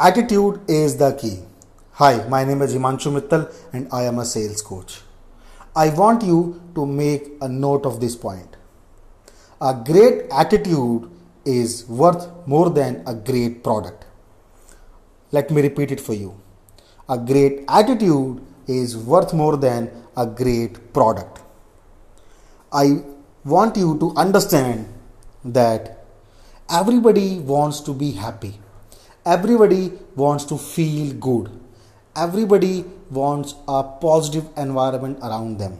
Attitude is the key. Hi, my name is Himanshu Mittal and I am a sales coach. I want you to make a note of this point. A great attitude is worth more than a great product. Let me repeat it for you. A great attitude is worth more than a great product. I want you to understand that everybody wants to be happy everybody wants to feel good. Everybody wants a positive environment around them.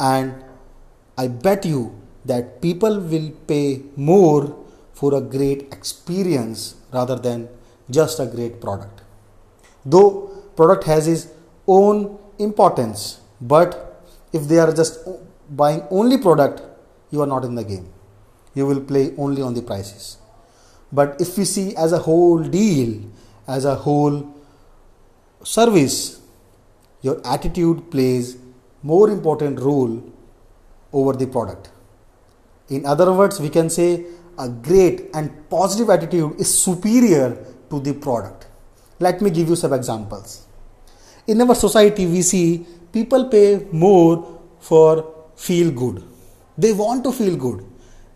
And i bet you that people will pay more for a great experience rather than just a great product. Though product has its own importance but if they are just buying only product you are not in the game. You will play only on the prices but if we see as a whole deal, as a whole service, your attitude plays more important role over the product. In other words, we can say a great and positive attitude is superior to the product. Let me give you some examples. In our society, we see people pay more for feel good. They want to feel good.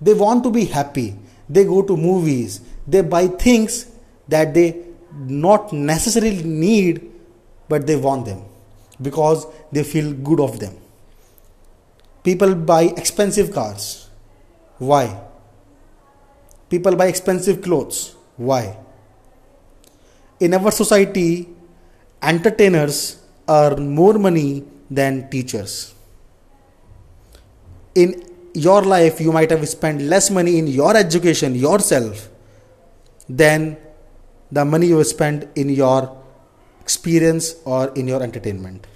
They want to be happy they go to movies they buy things that they not necessarily need but they want them because they feel good of them. People buy expensive cars. Why? People buy expensive clothes. Why? In our society entertainers earn more money than teachers. In your life you might have spent less money in your education yourself than the money you spend in your experience or in your entertainment.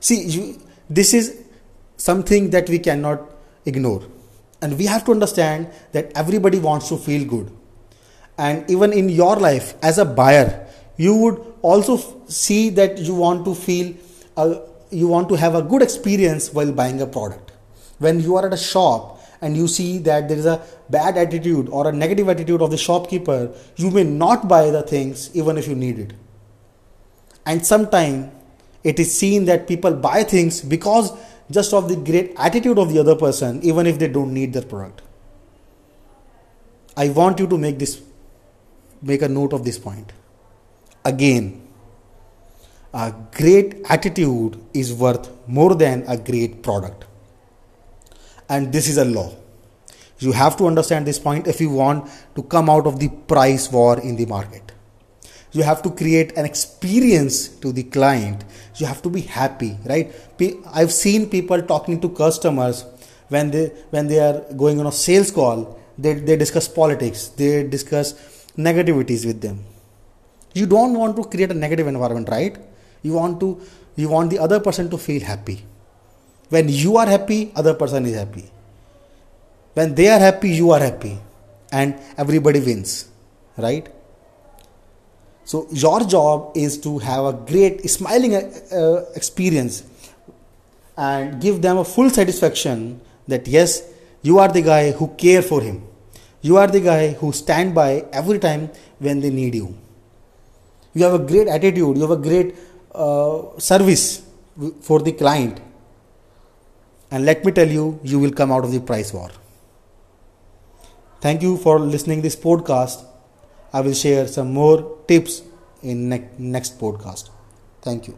See you, this is something that we cannot ignore. And we have to understand that everybody wants to feel good. And even in your life as a buyer you would also see that you want to feel uh, you want to have a good experience while buying a product. When you are at a shop and you see that there is a bad attitude or a negative attitude of the shopkeeper, you may not buy the things even if you need it. And sometimes it is seen that people buy things because just of the great attitude of the other person, even if they don't need the product. I want you to make this make a note of this point. Again, a great attitude is worth more than a great product and this is a law. You have to understand this point if you want to come out of the price war in the market. You have to create an experience to the client. You have to be happy right? I've seen people talking to customers when they when they are going on a sales call they, they discuss politics they discuss negativities with them. You don't want to create a negative environment right? You want to you want the other person to feel happy when you are happy other person is happy. When they are happy you are happy. And everybody wins right? So your job is to have a great smiling uh, uh, experience and give them a full satisfaction that yes you are the guy who care for him. You are the guy who stand by every time when they need you. You have a great attitude. You have a great uh, service for the client and let me tell you, you will come out of the price war. Thank you for listening this podcast. I will share some more tips in ne- next podcast. Thank you.